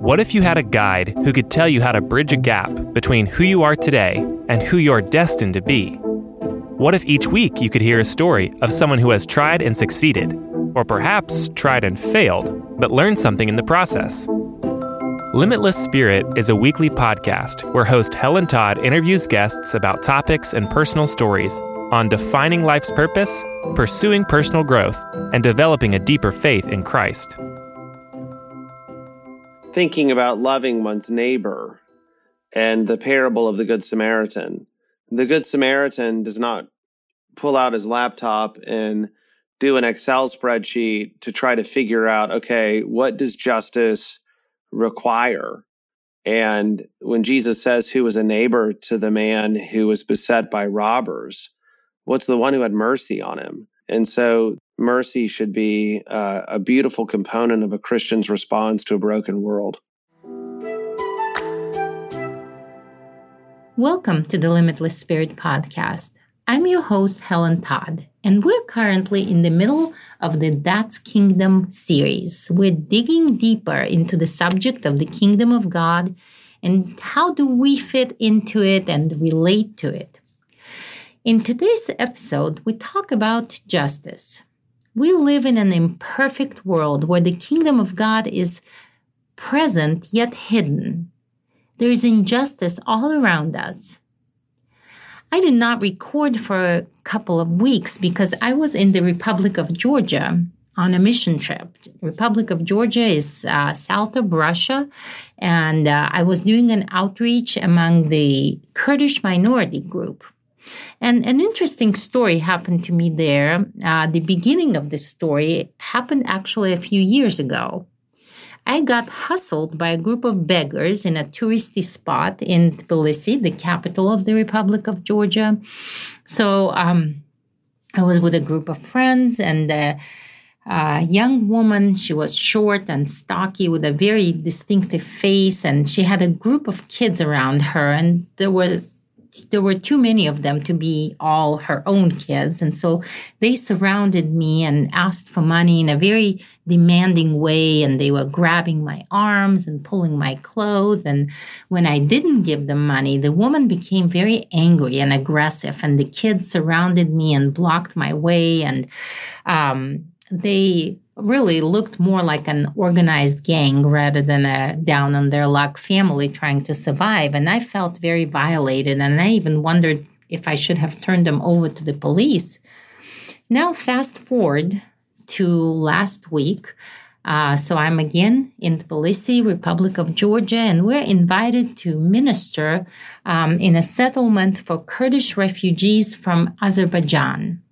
What if you had a guide who could tell you how to bridge a gap between who you are today and who you're destined to be? What if each week you could hear a story of someone who has tried and succeeded, or perhaps tried and failed, but learned something in the process? Limitless Spirit is a weekly podcast where host Helen Todd interviews guests about topics and personal stories on defining life's purpose, pursuing personal growth, and developing a deeper faith in Christ. Thinking about loving one's neighbor and the parable of the Good Samaritan. The Good Samaritan does not pull out his laptop and do an Excel spreadsheet to try to figure out, okay, what does justice require. And when Jesus says who was a neighbor to the man who was beset by robbers, what's the one who had mercy on him? And so mercy should be uh, a beautiful component of a Christian's response to a broken world. Welcome to the Limitless Spirit podcast. I'm your host, Helen Todd, and we're currently in the middle of the That's Kingdom series. We're digging deeper into the subject of the kingdom of God and how do we fit into it and relate to it. In today's episode, we talk about justice. We live in an imperfect world where the kingdom of God is present yet hidden. There is injustice all around us. I did not record for a couple of weeks because I was in the Republic of Georgia on a mission trip. Republic of Georgia is uh, south of Russia, and uh, I was doing an outreach among the Kurdish minority group. And an interesting story happened to me there. Uh, the beginning of this story happened actually a few years ago. I got hustled by a group of beggars in a touristy spot in Tbilisi, the capital of the Republic of Georgia. So um, I was with a group of friends and a, a young woman. She was short and stocky with a very distinctive face, and she had a group of kids around her. And there was there were too many of them to be all her own kids. And so they surrounded me and asked for money in a very demanding way. And they were grabbing my arms and pulling my clothes. And when I didn't give them money, the woman became very angry and aggressive. And the kids surrounded me and blocked my way. And um, they really looked more like an organized gang rather than a down on their luck family trying to survive. And I felt very violated. And I even wondered if I should have turned them over to the police. Now, fast forward to last week. Uh, so I'm again in Tbilisi, Republic of Georgia, and we're invited to minister um, in a settlement for Kurdish refugees from Azerbaijan.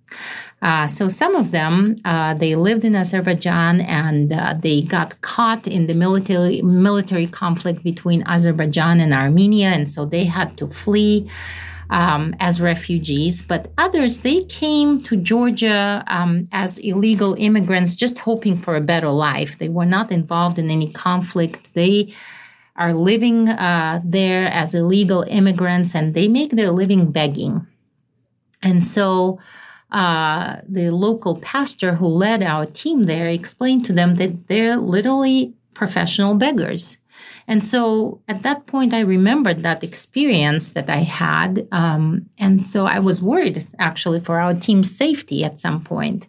Uh, so some of them uh, they lived in Azerbaijan and uh, they got caught in the military military conflict between Azerbaijan and Armenia, and so they had to flee. Um, as refugees, but others they came to Georgia um, as illegal immigrants, just hoping for a better life. They were not involved in any conflict. They are living uh, there as illegal immigrants, and they make their living begging. And so uh, the local pastor who led our team there explained to them that they're literally professional beggars. And so at that point, I remembered that experience that I had. Um, and so I was worried actually for our team's safety at some point.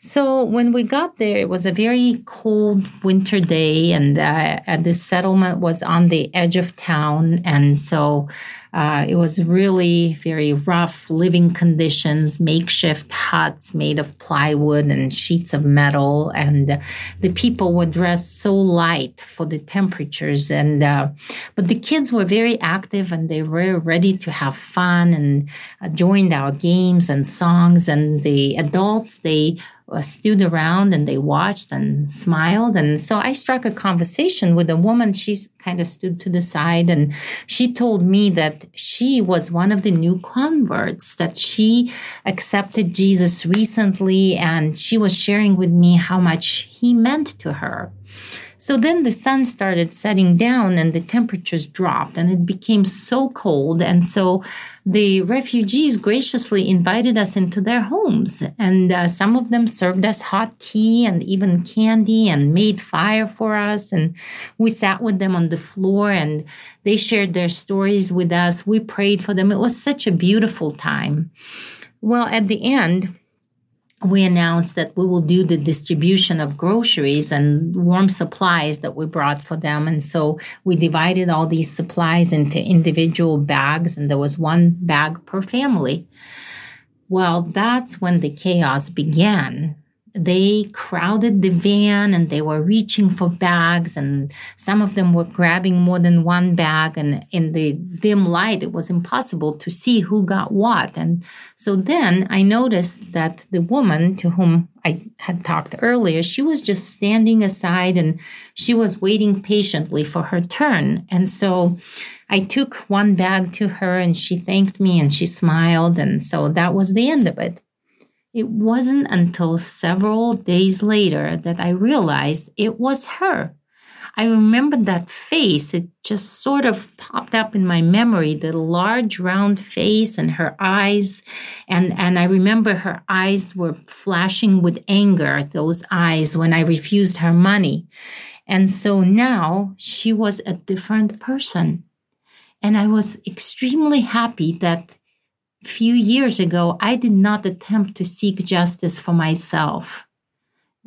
So when we got there, it was a very cold winter day, and, uh, and the settlement was on the edge of town. And so uh, it was really very rough living conditions, makeshift huts made of plywood and sheets of metal. And the people were dressed so light for the temperatures. And uh, but the kids were very active and they were ready to have fun and uh, joined our games and songs. And the adults they Uh, stood around and they watched and smiled. And so I struck a conversation with a woman. She kind of stood to the side and she told me that she was one of the new converts, that she accepted Jesus recently. And she was sharing with me how much he meant to her. So then the sun started setting down and the temperatures dropped and it became so cold. And so the refugees graciously invited us into their homes. And uh, some of them served us hot tea and even candy and made fire for us. And we sat with them on the floor and they shared their stories with us. We prayed for them. It was such a beautiful time. Well, at the end, we announced that we will do the distribution of groceries and warm supplies that we brought for them. And so we divided all these supplies into individual bags, and there was one bag per family. Well, that's when the chaos began they crowded the van and they were reaching for bags and some of them were grabbing more than one bag and in the dim light it was impossible to see who got what. And so then i noticed that the woman to whom i had talked earlier she was just standing aside and she was waiting patiently for her turn. And so i took one bag to her and she thanked me and she smiled. And so that was the end of it it wasn't until several days later that I realized it was her. I remember that face. It just sort of popped up in my memory, the large round face and her eyes. And, and I remember her eyes were flashing with anger, those eyes, when I refused her money. And so now she was a different person. And I was extremely happy that few years ago, I did not attempt to seek justice for myself.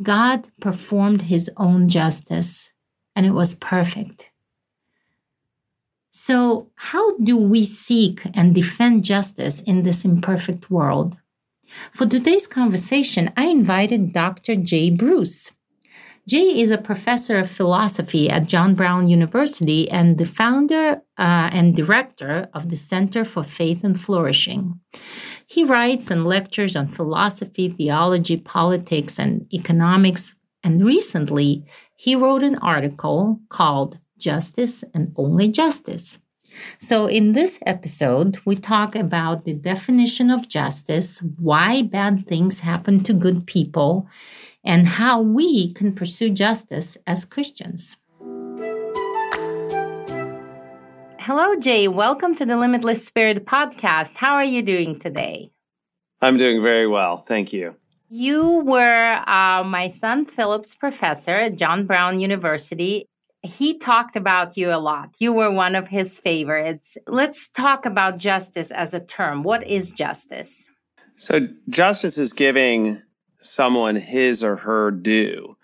God performed his own justice, and it was perfect. So, how do we seek and defend justice in this imperfect world? For today's conversation, I invited Dr. Jay Bruce. Jay is a professor of philosophy at John Brown University and the founder uh, and director of the Center for Faith and Flourishing. He writes and lectures on philosophy, theology, politics, and economics. And recently, he wrote an article called Justice and Only Justice. So, in this episode, we talk about the definition of justice, why bad things happen to good people, and how we can pursue justice as Christians. Hello, Jay. Welcome to the Limitless Spirit podcast. How are you doing today? I'm doing very well. Thank you. You were uh, my son Philip's professor at John Brown University. He talked about you a lot. You were one of his favorites. Let's talk about justice as a term. What is justice? So, justice is giving someone his or her due.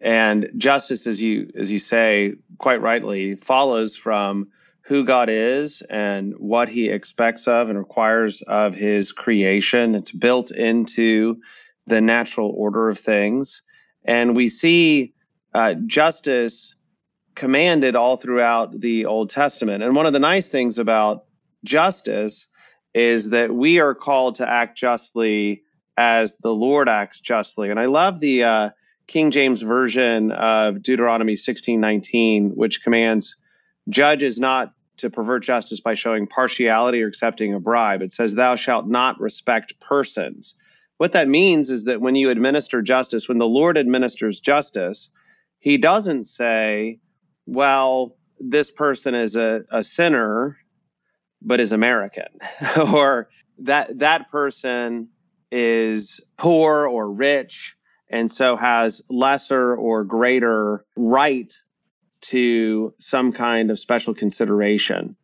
And justice, as you as you say quite rightly, follows from who God is and what He expects of and requires of His creation. It's built into the natural order of things, and we see uh, justice commanded all throughout the Old Testament. And one of the nice things about justice is that we are called to act justly as the Lord acts justly. And I love the uh, King James version of Deuteronomy 16:19, which commands judges not to pervert justice by showing partiality or accepting a bribe. It says, "Thou shalt not respect persons." What that means is that when you administer justice, when the Lord administers justice, He doesn't say, "Well, this person is a, a sinner, but is American," or that that person is poor or rich and so has lesser or greater right to some kind of special consideration.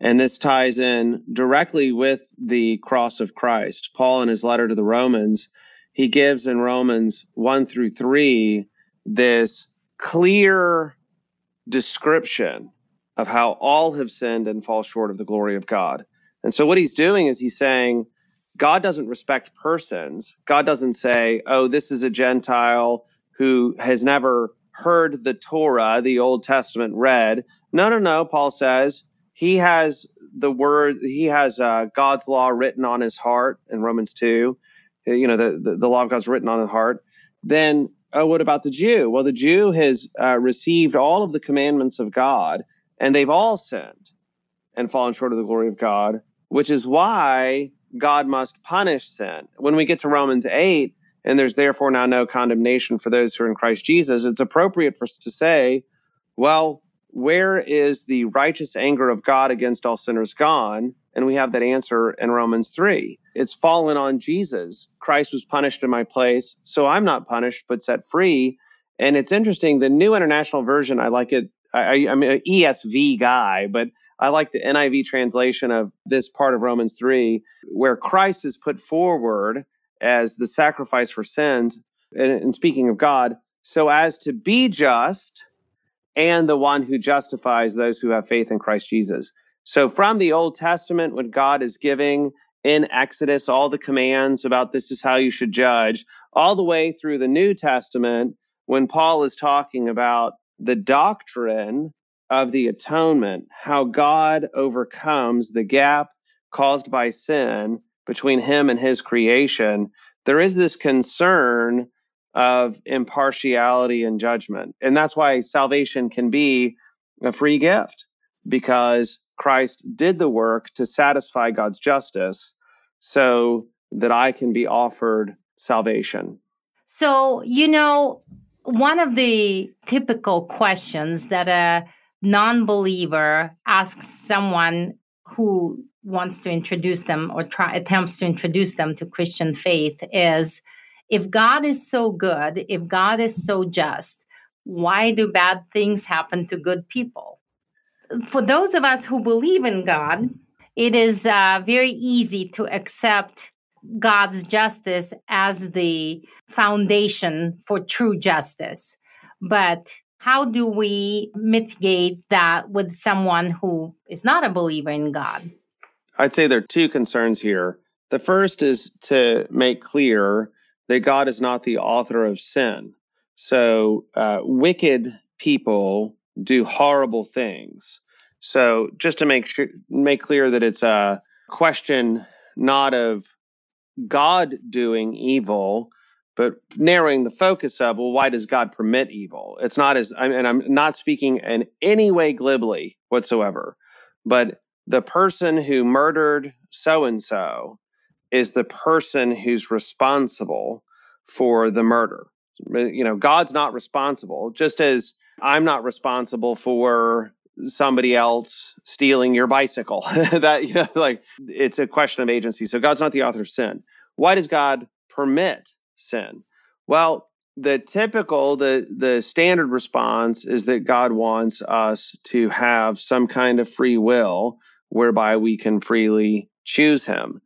And this ties in directly with the cross of Christ. Paul, in his letter to the Romans, he gives in Romans 1 through 3 this clear description of how all have sinned and fall short of the glory of God. And so, what he's doing is he's saying, God doesn't respect persons. God doesn't say, oh, this is a Gentile who has never heard the Torah, the Old Testament read. No, no, no. Paul says he has the word, he has uh, God's law written on his heart in Romans 2. You know, the, the, the law of God's written on his heart. Then, oh, what about the Jew? Well, the Jew has uh, received all of the commandments of God, and they've all sinned and fallen short of the glory of God, which is why God must punish sin. When we get to Romans 8, and there's therefore now no condemnation for those who are in Christ Jesus, it's appropriate for us to say, well, where is the righteous anger of God against all sinners gone? And we have that answer in Romans 3. It's fallen on Jesus. Christ was punished in my place, so I'm not punished, but set free. And it's interesting, the New International Version, I like it. I, am an ESV guy, but I like the NIV translation of this part of Romans 3, where Christ is put forward as the sacrifice for sins. And, speaking of God, so as to be just and the one who justifies those who have faith in Christ Jesus. So, from the Old Testament, when God is giving in Exodus all the commands about this is how you should judge, all the way through the New Testament, when Paul is talking about the doctrine of the atonement, how God overcomes the gap caused by sin between him and his creation, there is this concern of impartiality and judgment. And that's why salvation can be a free gift because Christ did the work to satisfy God's justice so that I can be offered salvation. So, you know, one of the typical questions that a non believer asks someone who wants to introduce them or try attempts to introduce them to Christian faith is if God is so good, if God is so just, why do bad things happen to good people? For those of us who believe in God, it is uh, very easy to accept God's justice as the foundation for true justice. But how do we mitigate that with someone who is not a believer in God? I'd say there are two concerns here. The first is to make clear that God is not the author of sin. So, uh, wicked people do horrible things. So, just to make sure, make clear that it's a question not of God doing evil, but narrowing the focus of, well, why does God permit evil? It's not as, and I'm not speaking in any way glibly whatsoever, but the person who murdered so and so is the person who's responsible for the murder. You know, God's not responsible, just as I'm not responsible for somebody else stealing your bicycle. that, you know, like it's a question of agency. So God's not the author of sin. Why does God permit sin? Well, the typical the the standard response is that God wants us to have some kind of free will whereby we can freely choose him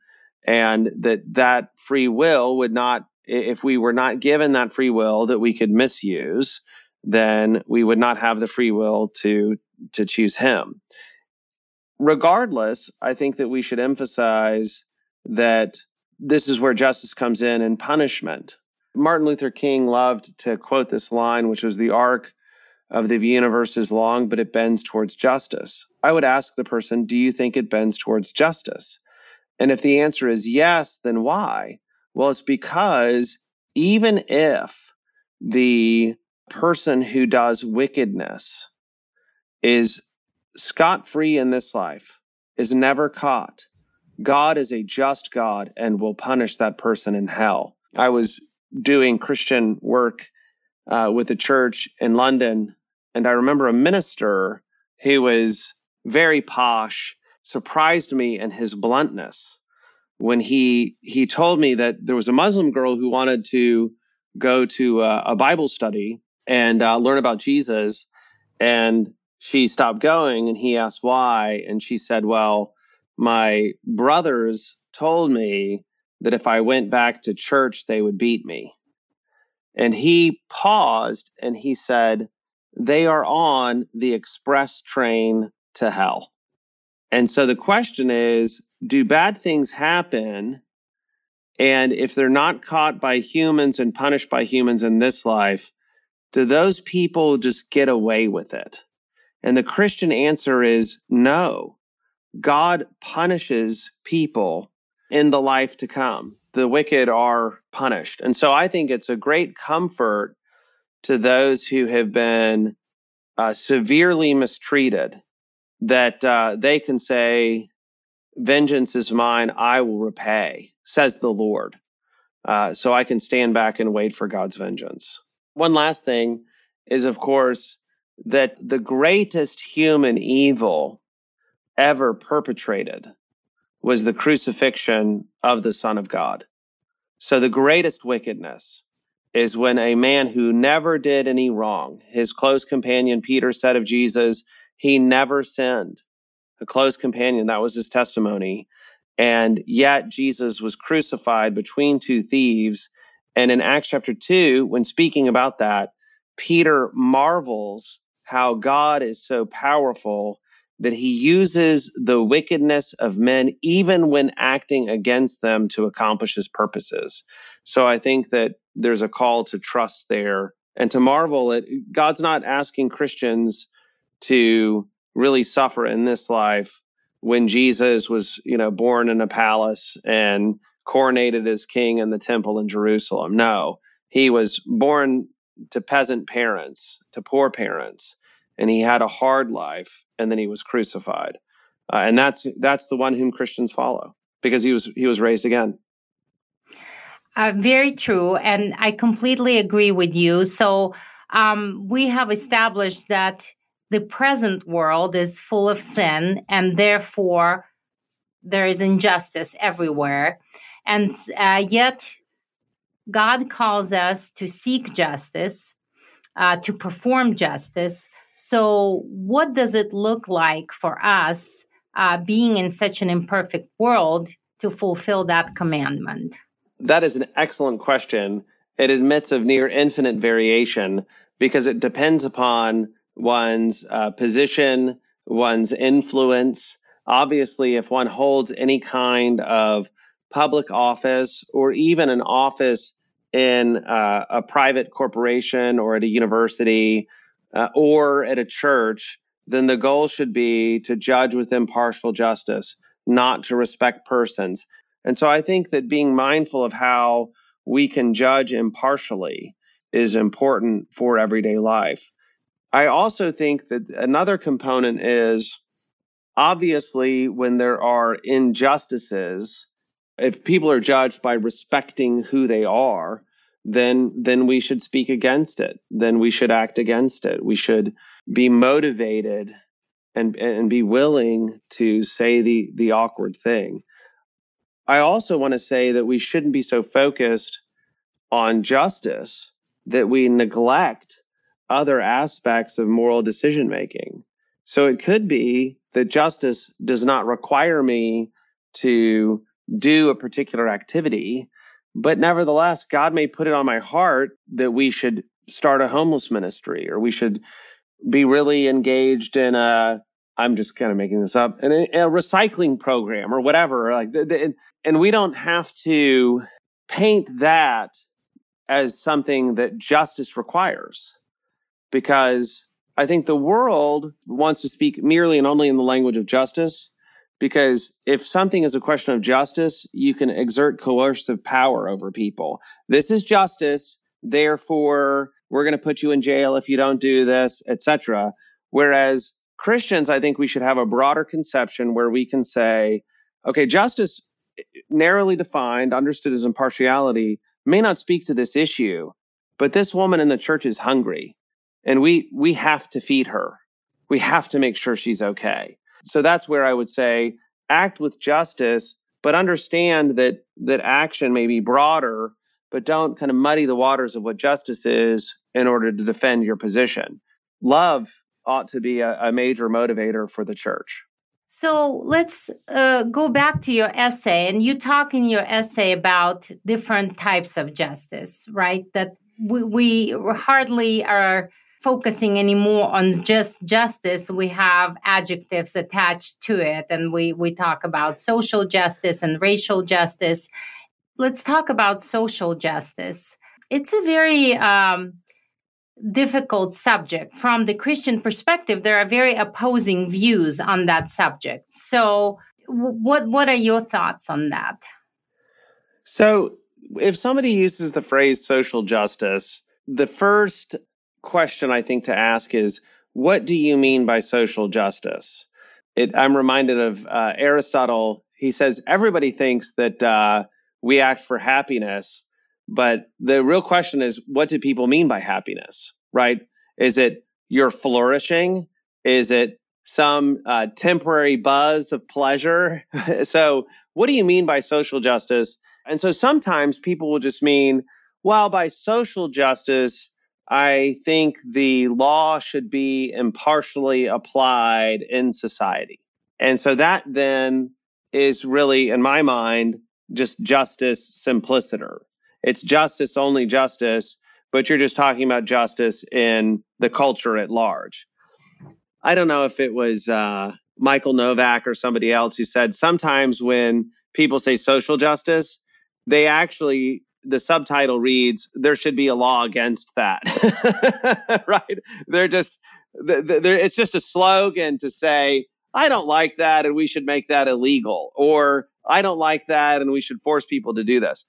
and that that free will would not if we were not given that free will that we could misuse then we would not have the free will to to choose him regardless i think that we should emphasize that this is where justice comes in and punishment martin luther king loved to quote this line which was the arc of the universe is long, but it bends towards justice. I would ask the person, Do you think it bends towards justice? And if the answer is yes, then why? Well, it's because even if the person who does wickedness is scot free in this life, is never caught, God is a just God and will punish that person in hell. I was doing Christian work uh, with the church in London. And I remember a minister who was very posh surprised me in his bluntness when he he told me that there was a Muslim girl who wanted to go to a, a Bible study and uh, learn about Jesus, and she stopped going. And he asked why, and she said, "Well, my brothers told me that if I went back to church, they would beat me." And he paused and he said, They are on the express train to hell. And so the question is do bad things happen? And if they're not caught by humans and punished by humans in this life, do those people just get away with it? And the Christian answer is no. God punishes people in the life to come the wicked are punished. And so I think it's a great comfort to those who have been uh, severely mistreated that uh, they can say, Vengeance is mine, I will repay, says the Lord. uh, so I can stand back and wait for God's vengeance. One last thing is, of course, that the greatest human evil ever perpetrated was the crucifixion of the Son of God. So the greatest wickedness is when a man who never did any wrong, his close companion Peter said of Jesus, he never sinned. A close companion, that was his testimony. And yet Jesus was crucified between two thieves. And in Acts chapter 2, when speaking about that, Peter marvels how God is so powerful that he uses the wickedness of men even when acting against them to accomplish his purposes. So I think that there's a call to trust there and to marvel at God's not asking Christians to really suffer in this life when Jesus was, you know, born in a palace and coronated as king in the temple in Jerusalem. No, he was born to peasant parents, to poor parents, and he had a hard life and then he was crucified. Uh, and that's that's the one whom Christians follow because he was he was raised again. Uh, very true, and I completely agree with you. So um, we have established that the present world is full of sin, and therefore there is injustice everywhere, and uh, yet God calls us to seek justice, uh, to perform justice. So, what does it look like for us uh, being in such an imperfect world to fulfill that commandment? That is an excellent question. It admits of near infinite variation because it depends upon one's uh, position, one's influence. Obviously, if one holds any kind of public office or even an office in uh, a private corporation or at a university, uh, or at a church, then the goal should be to judge with impartial justice, not to respect persons. And so I think that being mindful of how we can judge impartially is important for everyday life. I also think that another component is obviously when there are injustices, if people are judged by respecting who they are, then then we should speak against it. Then we should act against it. We should be motivated and and be willing to say the the awkward thing. I also want to say that we shouldn't be so focused on justice that we neglect other aspects of moral decision making. So it could be that justice does not require me to do a particular activity, but nevertheless, God may put it on my heart that we should start a homeless ministry or we should be really engaged in a I'm just kind of making this up, in a, a recycling program or whatever. Like, the, the, and we don't have to paint that as something that justice requires, because I think the world wants to speak merely and only in the language of justice, because if something is a question of justice, you can exert coercive power over people. This is justice, therefore we're going to put you in jail if you don't do this, etc. Whereas Christians, I think we should have a broader conception where we can say, okay, justice narrowly defined, understood as impartiality, may not speak to this issue, but this woman in the church is hungry and we we have to feed her. We have to make sure she's okay so that's where I would say act with justice, but understand that that action may be broader, but don't kind of muddy the waters of what justice is in order to defend your position. Love ought to be a, a major motivator for the church. So let's uh, go back to your essay, and you talk in your essay about different types of justice, right? That we, we hardly are focusing anymore on just justice we have adjectives attached to it. And we we talk about social justice and racial justice. Let's talk about social justice. It's a very um, difficult subject. From the christian perspective there are very opposing views on that subject. So what what are your thoughts on that? So if somebody uses the phrase social justice the first question I think to ask is what do you mean by social justice? It, I'm reminded of uh, Aristotle. He says everybody thinks that uh, we act for happiness, But the real question is what do people mean by happiness, right? Is it you're flourishing? Is it some uh, temporary buzz of pleasure? so, what do you mean by social justice? And so sometimes people will just mean, well, by social justice, I think the law should be impartially applied in society. And so that then is really, in my mind, just justice simpliciter. It's justice, only justice, but you're just talking about justice in the culture at large. I don't know if it was uh, Michael Novak or somebody else who said sometimes when people say social justice, they actually the subtitle reads there should be a law against that. Right? They're just they're, it's just a slogan to say i don't like that and we should make that illegal or i don't like that and we should force people to do this.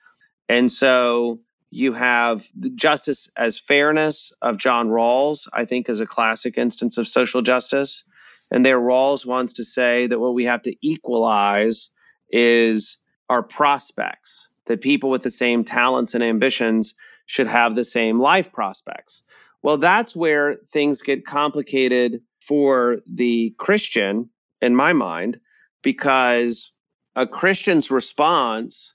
And so you have the justice as fairness of john rawls i think is a classic instance of social justice. And there rawls wants to say that what we have to equalize is our prospects that people with the same talents and ambitions should have the same life prospects. Well, that's where things get complicated for the Christian, in my mind, because a Christian's response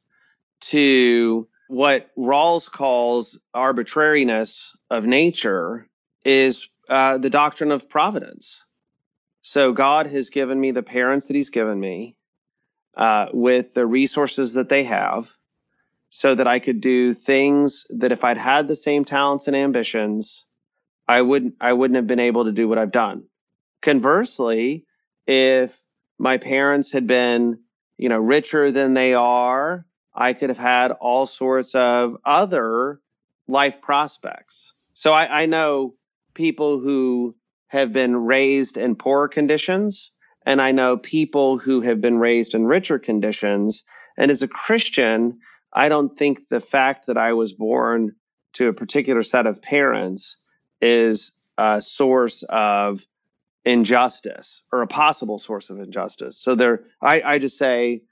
to what Rawls calls arbitrariness of nature is uh, the doctrine of providence. So God has given me the parents that He's given me uh, with the resources that they have so that I could do things that if I'd had the same talents and ambitions, I wouldn't I wouldn't have been able to do what I've done. Conversely, if my parents had been, you know, richer than they are, I could have had all sorts of other life prospects. So I, I know people who have been raised in poor conditions, and I know people who have been raised in richer conditions. And as a Christian, I don't think the fact that I was born to a particular set of parents is a source of injustice or a possible source of injustice. So there, I, I just say,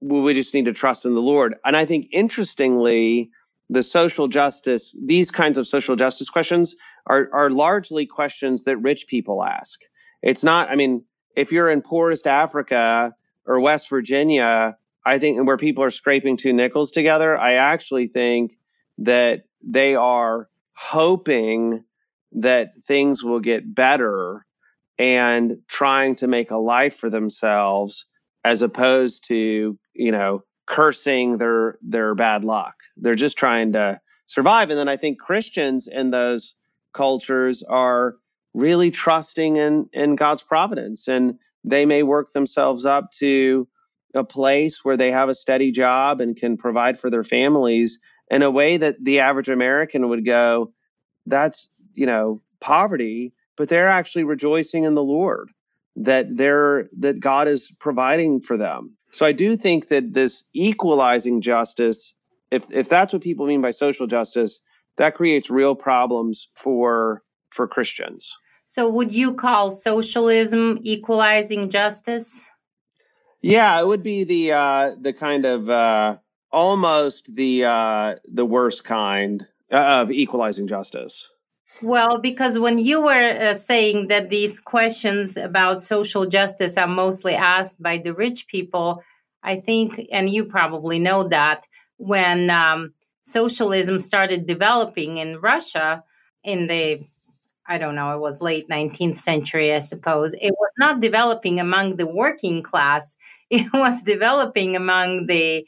well, we just need to trust in the Lord. And I think interestingly, the social justice, these kinds of social justice questions are, are largely questions that rich people ask. It's not, I mean, if you're in poorest Africa or West Virginia, I think where people are scraping two nickels together, I actually think that they are hoping that things will get better and trying to make a life for themselves as opposed to, you know, cursing their their bad luck. They're just trying to survive and then I think Christians in those cultures are really trusting in in God's providence and they may work themselves up to a place where they have a steady job and can provide for their families in a way that the average American would go, that's, you know, poverty, but they're actually rejoicing in the Lord that they're that God is providing for them. So I do think that this equalizing justice, if if that's what people mean by social justice, that creates real problems for for Christians. So would you call socialism equalizing justice? Yeah, it would be the uh, the kind of uh, almost the uh, the worst kind of equalizing justice. Well, because when you were uh, saying that these questions about social justice are mostly asked by the rich people, I think, and you probably know that when um, socialism started developing in Russia in the I don't know, it was late 19th century, I suppose. It not developing among the working class. It was developing among the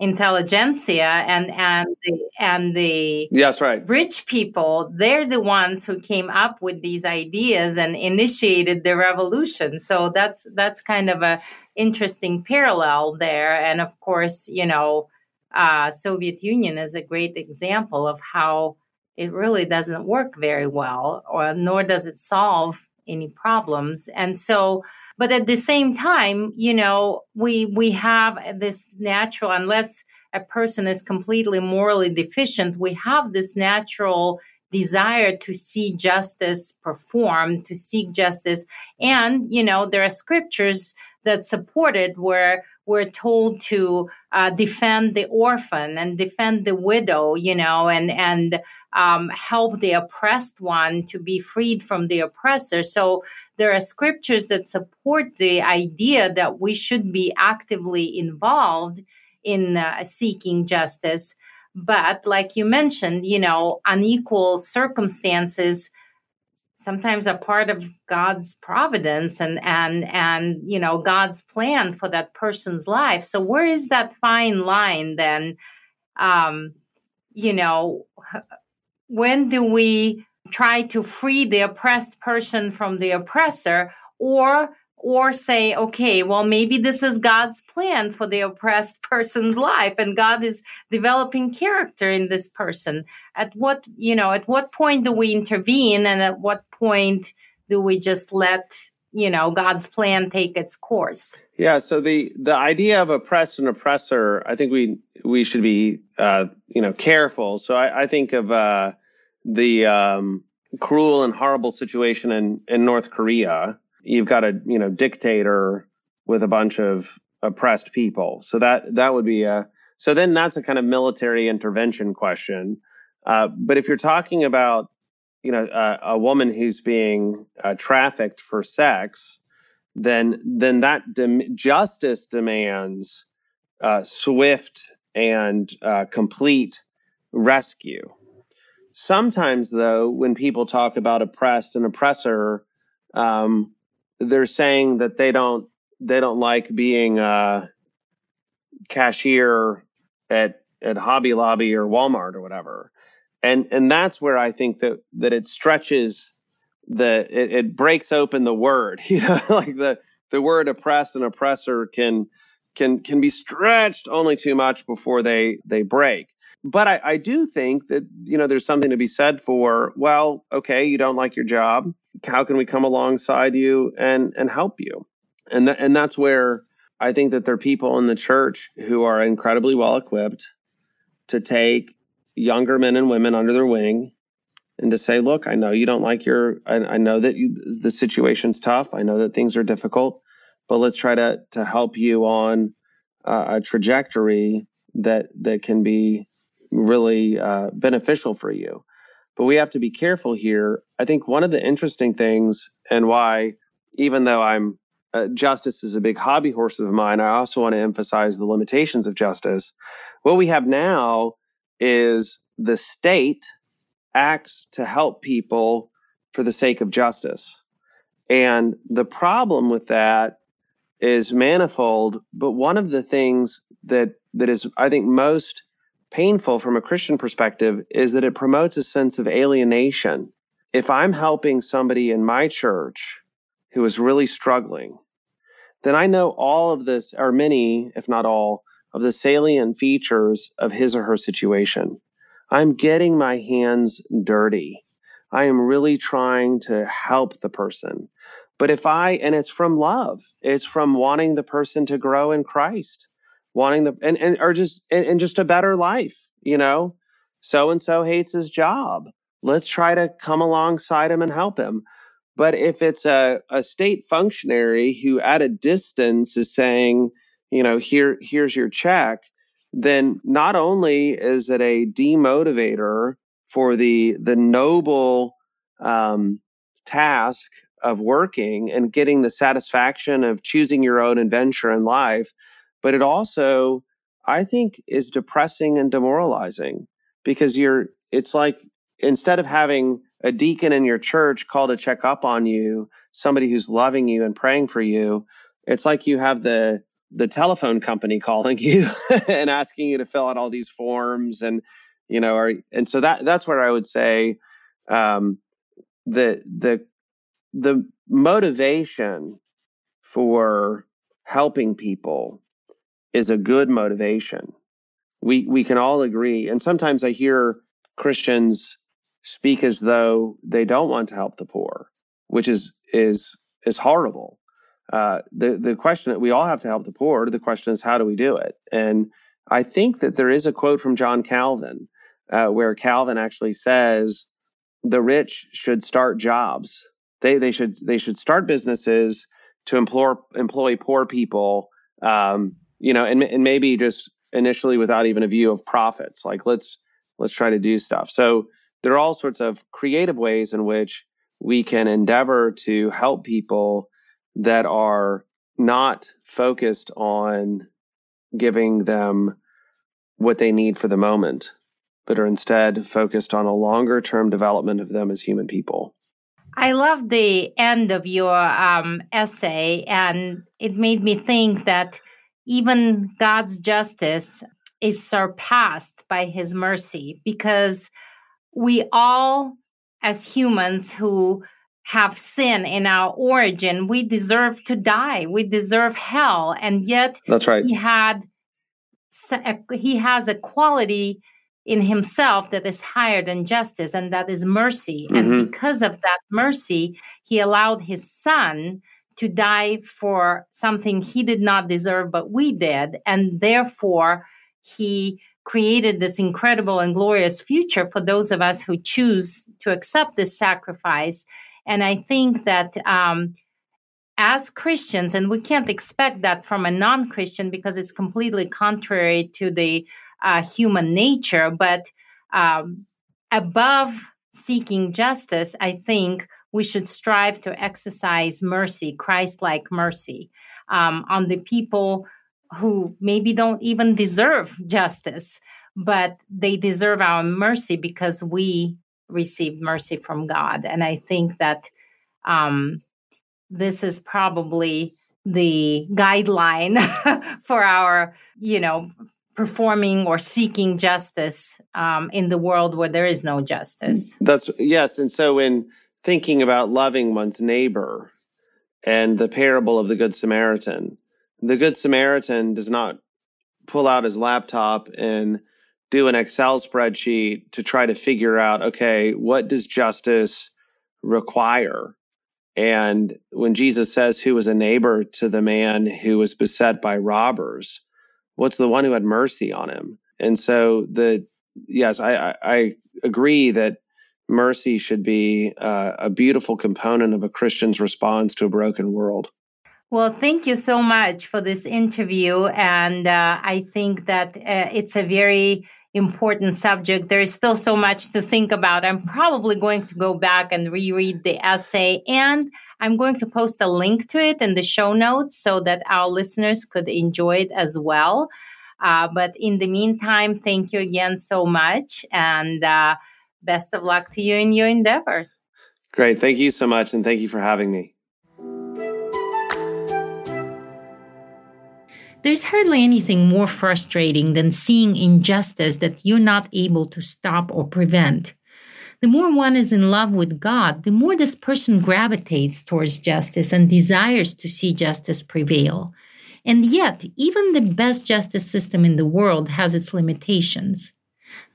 intelligentsia and and the and the yes right. rich people. They're the ones who came up with these ideas and initiated the revolution. So that's that's kind of a interesting parallel there. And of course you know uh, soviet union is a great example of how it really doesn't work very well, or nor does it solve any problems. And so, but at the same time, you know, we we have this natural, unless a person is completely morally deficient, we have this natural desire to see justice performed, to seek justice. And, you know, there are scriptures that support it where we're told to uh, defend the orphan and defend the widow, you know, and and um, help the oppressed one to be freed from the oppressor. So there are scriptures that support the idea that we should be actively involved in uh, seeking justice. But like you mentioned, you know, unequal circumstances sometimes a part of God's providence and and and you know God's plan for that person's life. So where is that fine line then? Um, you know, when do we try to free the oppressed person from the oppressor, or or say, okay, well, maybe this is God's plan for the oppressed person's life, and God is developing character in this person. At what, you know, at what point do we intervene, and at what point do we just let, you know, God's plan take its course? Yeah. So the the idea of oppressed and oppressor, I think we we should be, uh, you know, careful. So I, I think of uh, the um, cruel and horrible situation in in North Korea you've got a you know dictator with a bunch of oppressed people. So that that would be a so then that's a kind of military intervention question. Uh, but if you're talking about you know uh, a woman who's being uh, trafficked for sex, then then that justice demands uh, swift and uh, complete rescue. Sometimes, though, when people talk about oppressed and oppressor, um, they're saying that they don't they don't like being a cashier at at Hobby Lobby or Walmart or whatever. And and that's where I think that that it stretches the it, it breaks open the word. You know, like the the word oppressed and oppressor can can can be stretched only too much before they they break. But I, I do think that you know there's something to be said for well, okay, you don't like your job. How can we come alongside you and and help you? And th- and that's where i think that there are people in the church who are incredibly well equipped to take younger men and women under their wing and to say look i know you don't like your i, I know that you, the situation's tough. I know that things are difficult but let's try to to help you on uh, a trajectory that that can be really uh, beneficial for you but we have to be careful here. I think one of the interesting things, and why, even though I'm uh, justice is a big hobby horse of mine, I also want to emphasize the limitations of justice. What we have now is the state acts to help people for the sake of justice. And the problem with that is manifold, but one of the things that that is I think most painful from a Christian perspective is that it promotes a sense of alienation. If I'm helping somebody in my church who is really struggling, then I know all of this, or many, if not all, of the salient features of his or her situation. I'm getting my hands dirty. I am really trying to help the person. But if I, and it's from love, it's from wanting the person to grow in Christ wanting the and, and or just and, and just a better life you know? So and so hates his job. Let's try to come alongside him and help him. But if it's a, a state functionary who at a distance is saying you know here here's your check then not only is it a demotivator for the the noble um, task of working and getting the satisfaction of choosing your own adventure in life but it also i think is depressing and demoralizing because you're it's like instead of having a deacon in your church call to check up on you somebody who's loving you and praying for you it's like you have the the telephone company calling you and asking you to fill out all these forms and you know are, and so that that's where i would say um, the the the motivation for helping people is a good motivation. We we can all agree. And sometimes I hear Christians speak as though they don't want to help the poor, which is is is horrible. Uh, the the question that we all have to help the poor. The question is how do we do it? And I think that there is a quote from John Calvin uh, where Calvin actually says the rich should start jobs. They they should they should start businesses to employ employ poor people. Um, you know, and and maybe just initially without even a view of profits. Like let's let's try to do stuff. So there are all sorts of creative ways in which we can endeavor to help people that are not focused on giving them what they need for the moment, but are instead focused on a longer term development of them as human people. I love the end of your um, essay, and it made me think that even God's justice is surpassed by his mercy because we all, as humans who have sin in our origin, we deserve to die. We deserve hell. And yet, that's right. He had, he has a quality in himself that is higher than justice, and that is mercy. Mm-hmm. And because of that mercy, he allowed his son to die for something he did not deserve, but we did. And therefore, he created this incredible and glorious future for those of us who choose to accept this sacrifice. And I think that um, as Christians, and we can't expect that from a non Christian because it's completely contrary to the uh, human nature, but um, above seeking justice, I think we should strive to exercise mercy, Christ like mercy, um, on the people who maybe don't even deserve justice, but they deserve our mercy because we received mercy from God. And I think that um, this is probably the guideline for our, you know, performing or seeking justice um, in the world where there is no justice. That's yes. And so in thinking about loving one's neighbor and the parable of the Good Samaritan. The Good Samaritan does not pull out his laptop and do an Excel spreadsheet to try to figure out, okay, what does justice require? And when Jesus says, Who was a neighbor to the man who was beset by robbers? What's the one who had mercy on him? And so the yes, I, I, I agree that mercy should be uh, a beautiful component of a Christian's response to a broken world. Well, thank you so much for this interview. And uh, I think that uh, it's a very important subject. There is still so much to think about. I'm probably going to go back and reread the essay, and I'm going to post a link to it in the show notes so that our listeners could enjoy it as well. Uh, but in the meantime, thank you again so much. And uh, best of luck to you in your endeavor. Great. Thank you so much. And thank you for having me. There's hardly anything more frustrating than seeing injustice that you're not able to stop or prevent. The more one is in love with God, the more this person gravitates towards justice and desires to see justice prevail. And yet, even the best justice system in the world has its limitations.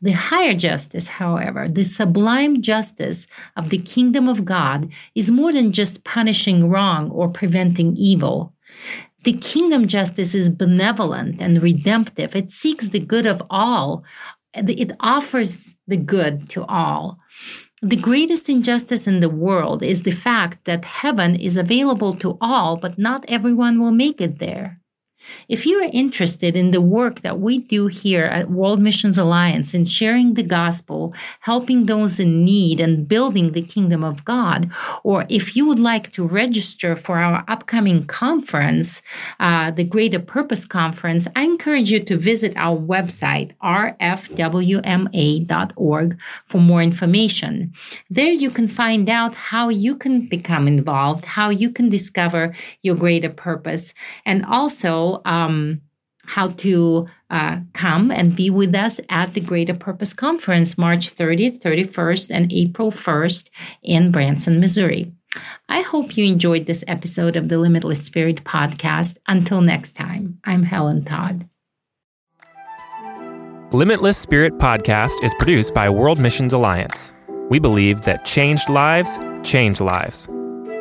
The higher justice, however, the sublime justice of the kingdom of God, is more than just punishing wrong or preventing evil. The kingdom justice is benevolent and redemptive. It seeks the good of all. It offers the good to all. The greatest injustice in the world is the fact that heaven is available to all, but not everyone will make it there. If you are interested in the work that we do here at World Missions Alliance in sharing the gospel, helping those in need, and building the kingdom of God, or if you would like to register for our upcoming conference, uh, the Greater Purpose Conference, I encourage you to visit our website, rfwma.org, for more information. There you can find out how you can become involved, how you can discover your greater purpose, and um, how to uh, come and be with us at the Greater Purpose Conference, March 30th, 31st, and April 1st in Branson, Missouri. I hope you enjoyed this episode of the Limitless Spirit podcast. Until next time, I'm Helen Todd. Limitless Spirit podcast is produced by World Missions Alliance. We believe that changed lives change lives.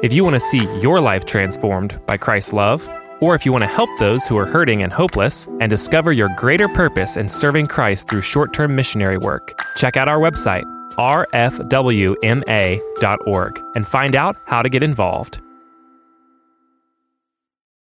If you want to see your life transformed by Christ's love, or if you want to help those who are hurting and hopeless and discover your greater purpose in serving Christ through short term missionary work, check out our website, rfwma.org and find out how to get involved.